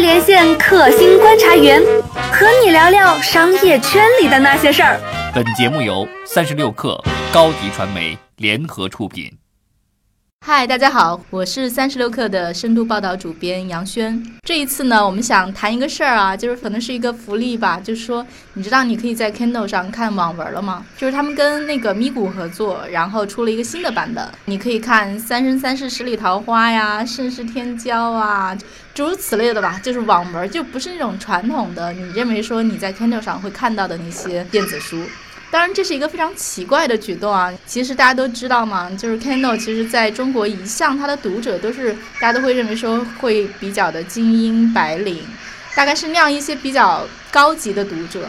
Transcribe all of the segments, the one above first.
连线可星观察员，和你聊聊商业圈里的那些事儿。本节目由三十六氪高迪传媒联合出品。嗨，大家好，我是三十六氪的深度报道主编杨轩。这一次呢，我们想谈一个事儿啊，就是可能是一个福利吧，就是说，你知道你可以在 Kindle 上看网文了吗？就是他们跟那个咪咕合作，然后出了一个新的版本，你可以看《三生三世十里桃花》呀，《盛世天骄》啊，诸如此类的吧。就是网文，就不是那种传统的你认为说你在 Kindle 上会看到的那些电子书。当然，这是一个非常奇怪的举动啊！其实大家都知道嘛，就是 Kindle，其实在中国一向它的读者都是大家都会认为说会比较的精英白领，大概是那样一些比较高级的读者。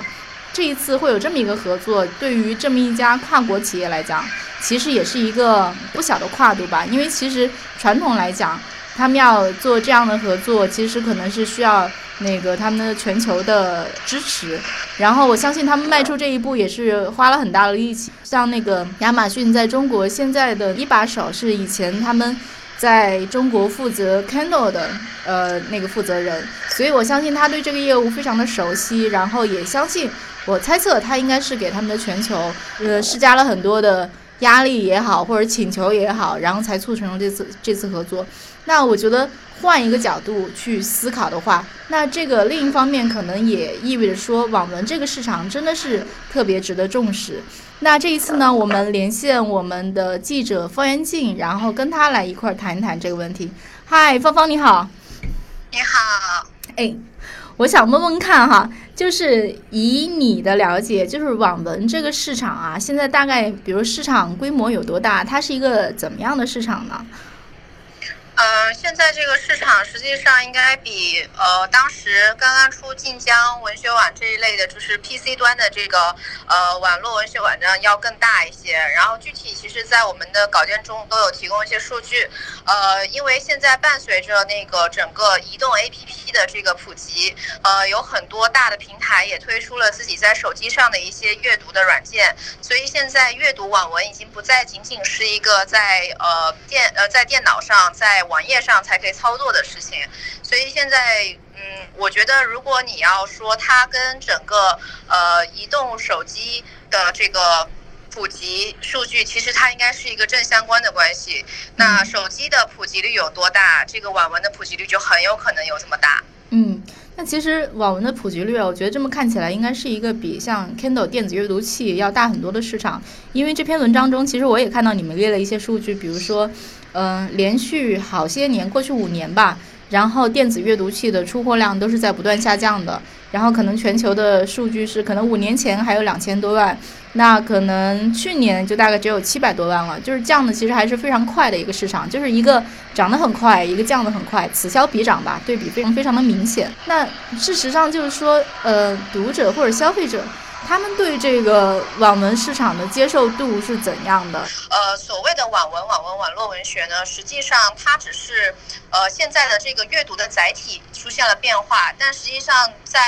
这一次会有这么一个合作，对于这么一家跨国企业来讲，其实也是一个不小的跨度吧。因为其实传统来讲，他们要做这样的合作，其实可能是需要。那个他们的全球的支持，然后我相信他们迈出这一步也是花了很大的力气。像那个亚马逊在中国现在的一把手是以前他们在中国负责 Kindle 的呃那个负责人，所以我相信他对这个业务非常的熟悉，然后也相信我猜测他应该是给他们的全球呃施加了很多的压力也好，或者请求也好，然后才促成了这次这次合作。那我觉得。换一个角度去思考的话，那这个另一方面可能也意味着说，网文这个市场真的是特别值得重视。那这一次呢，我们连线我们的记者方元静，然后跟他来一块儿谈一谈这个问题。嗨，芳芳你好。你好。哎，我想问问看哈，就是以你的了解，就是网文这个市场啊，现在大概比如市场规模有多大？它是一个怎么样的市场呢？呃，现在这个市场实际上应该比呃当时刚刚出晋江文学网这一类的，就是 PC 端的这个呃网络文学网站要更大一些。然后具体其实，在我们的稿件中都有提供一些数据。呃，因为现在伴随着那个整个移动 APP 的这个普及，呃，有很多大的平台也推出了自己在手机上的一些阅读的软件，所以现在阅读网文已经不再仅仅是一个在呃电呃在电脑上在网页上才可以操作的事情，所以现在，嗯，我觉得如果你要说它跟整个呃移动手机的这个普及数据，其实它应该是一个正相关的关系。那手机的普及率有多大，这个网文的普及率就很有可能有这么大。嗯，那其实网文的普及率啊，我觉得这么看起来应该是一个比像 Kindle 电子阅读器要大很多的市场。因为这篇文章中，其实我也看到你们列了一些数据，比如说。嗯，连续好些年，过去五年吧，然后电子阅读器的出货量都是在不断下降的。然后可能全球的数据是，可能五年前还有两千多万，那可能去年就大概只有七百多万了，就是降的其实还是非常快的一个市场，就是一个涨得很快，一个降得很快，此消彼长吧，对比非常非常的明显。那事实上就是说，呃，读者或者消费者。他们对这个网文市场的接受度是怎样的？呃，所谓的网文、网文、网络文学呢，实际上它只是呃现在的这个阅读的载体出现了变化，但实际上在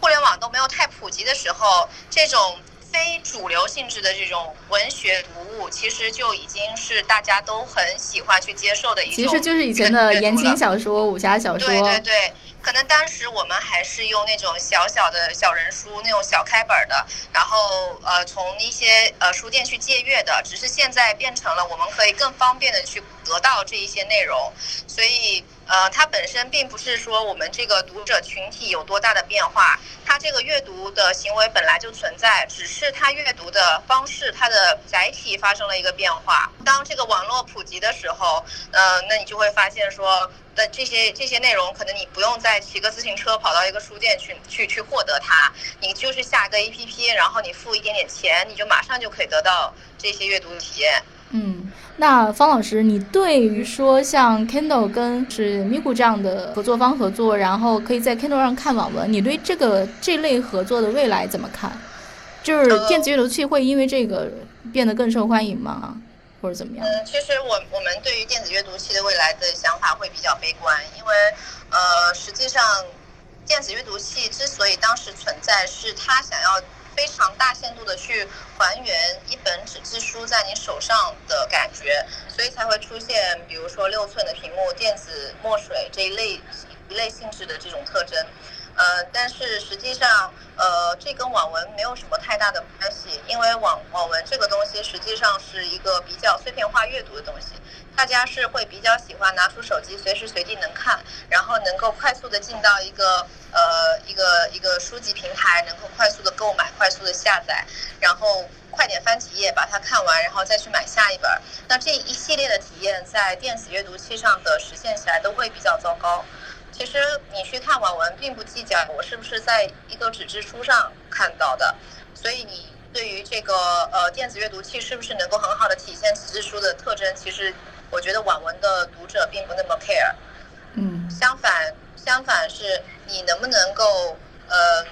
互联网都没有太普及的时候，这种非主流性质的这种文学读物，其实就已经是大家都很喜欢去接受的一种。其实就是以前的言情小说、武侠小说。对对对。可能当时我们还是用那种小小的小人书，那种小开本的，然后呃从一些呃书店去借阅的，只是现在变成了我们可以更方便的去得到这一些内容，所以呃它本身并不是说我们这个读者群体有多大的变化，它这个阅读的行为本来就存在，只是它阅读的方式、它的载体发生了一个变化。当这个网络普及的时候，呃那你就会发现说。的这些这些内容，可能你不用再骑个自行车跑到一个书店去去去获得它，你就是下个 A P P，然后你付一点点钱，你就马上就可以得到这些阅读体验。嗯，那方老师，你对于说像 Kindle 跟是 Migu 这样的合作方合作，然后可以在 Kindle 上看网文，你对这个这类合作的未来怎么看？就是电子阅读器会因为这个变得更受欢迎吗？或者怎么样？嗯，其实我我们对于电子阅读器的未来的想法会比较悲观，因为呃，实际上电子阅读器之所以当时存在，是它想要非常大限度的去还原一本纸质书你手上的感觉，所以才会出现比如说六寸的屏幕、电子墨水这一类一类性质的这种特征。呃，但是实际上，呃，这跟网文没有什么太大的关系，因为网网文这个东西实际上是一个比较碎片化阅读的东西，大家是会比较喜欢拿出手机随时随地能看，然后能够快速的进到一个呃一个一个书籍平台，能够快速的购买、快速的下载，然后快点翻几页把它看完，然后再去买下一本。那这一系列的体验在电子阅读器上的实现起来都会比较糟糕。其实你去看网文，并不计较我是不是在一个纸质书上看到的，所以你对于这个呃电子阅读器是不是能够很好的体现纸质书的特征，其实我觉得网文的读者并不那么 care。嗯，相反，相反是你能不能够呃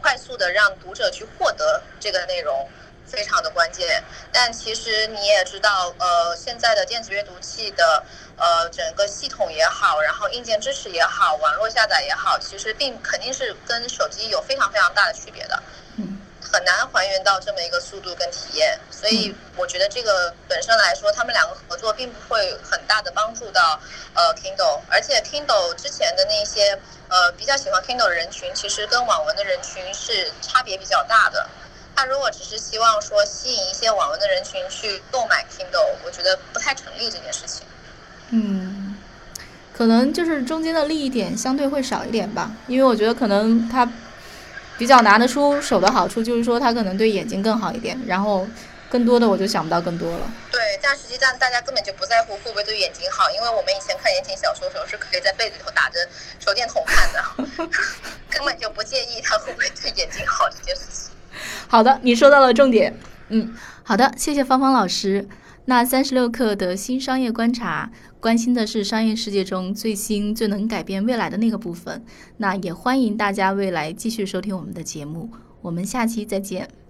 快速的让读者去获得这个内容。非常的关键，但其实你也知道，呃，现在的电子阅读器的呃整个系统也好，然后硬件支持也好，网络下载也好，其实并肯定是跟手机有非常非常大的区别的，嗯，很难还原到这么一个速度跟体验。所以我觉得这个本身来说，他们两个合作并不会很大的帮助到呃 Kindle，而且 Kindle 之前的那些呃比较喜欢 Kindle 的人群，其实跟网文的人群是差别比较大的。他如果只是希望说吸引一些网文的人群去购买 Kindle，我觉得不太成立这件事情。嗯，可能就是中间的利益点相对会少一点吧，因为我觉得可能他比较拿得出手的好处就是说他可能对眼睛更好一点，然后更多的我就想不到更多了。对，但实际上大家根本就不在乎会不会对眼睛好，因为我们以前看言情小说的时候是可以在被子里头打着手电筒看的，根本就不介意它会不会对眼睛好这件事情。好的，你说到了重点。嗯，好的，谢谢芳芳老师。那三十六课的新商业观察，关心的是商业世界中最新、最能改变未来的那个部分。那也欢迎大家未来继续收听我们的节目。我们下期再见。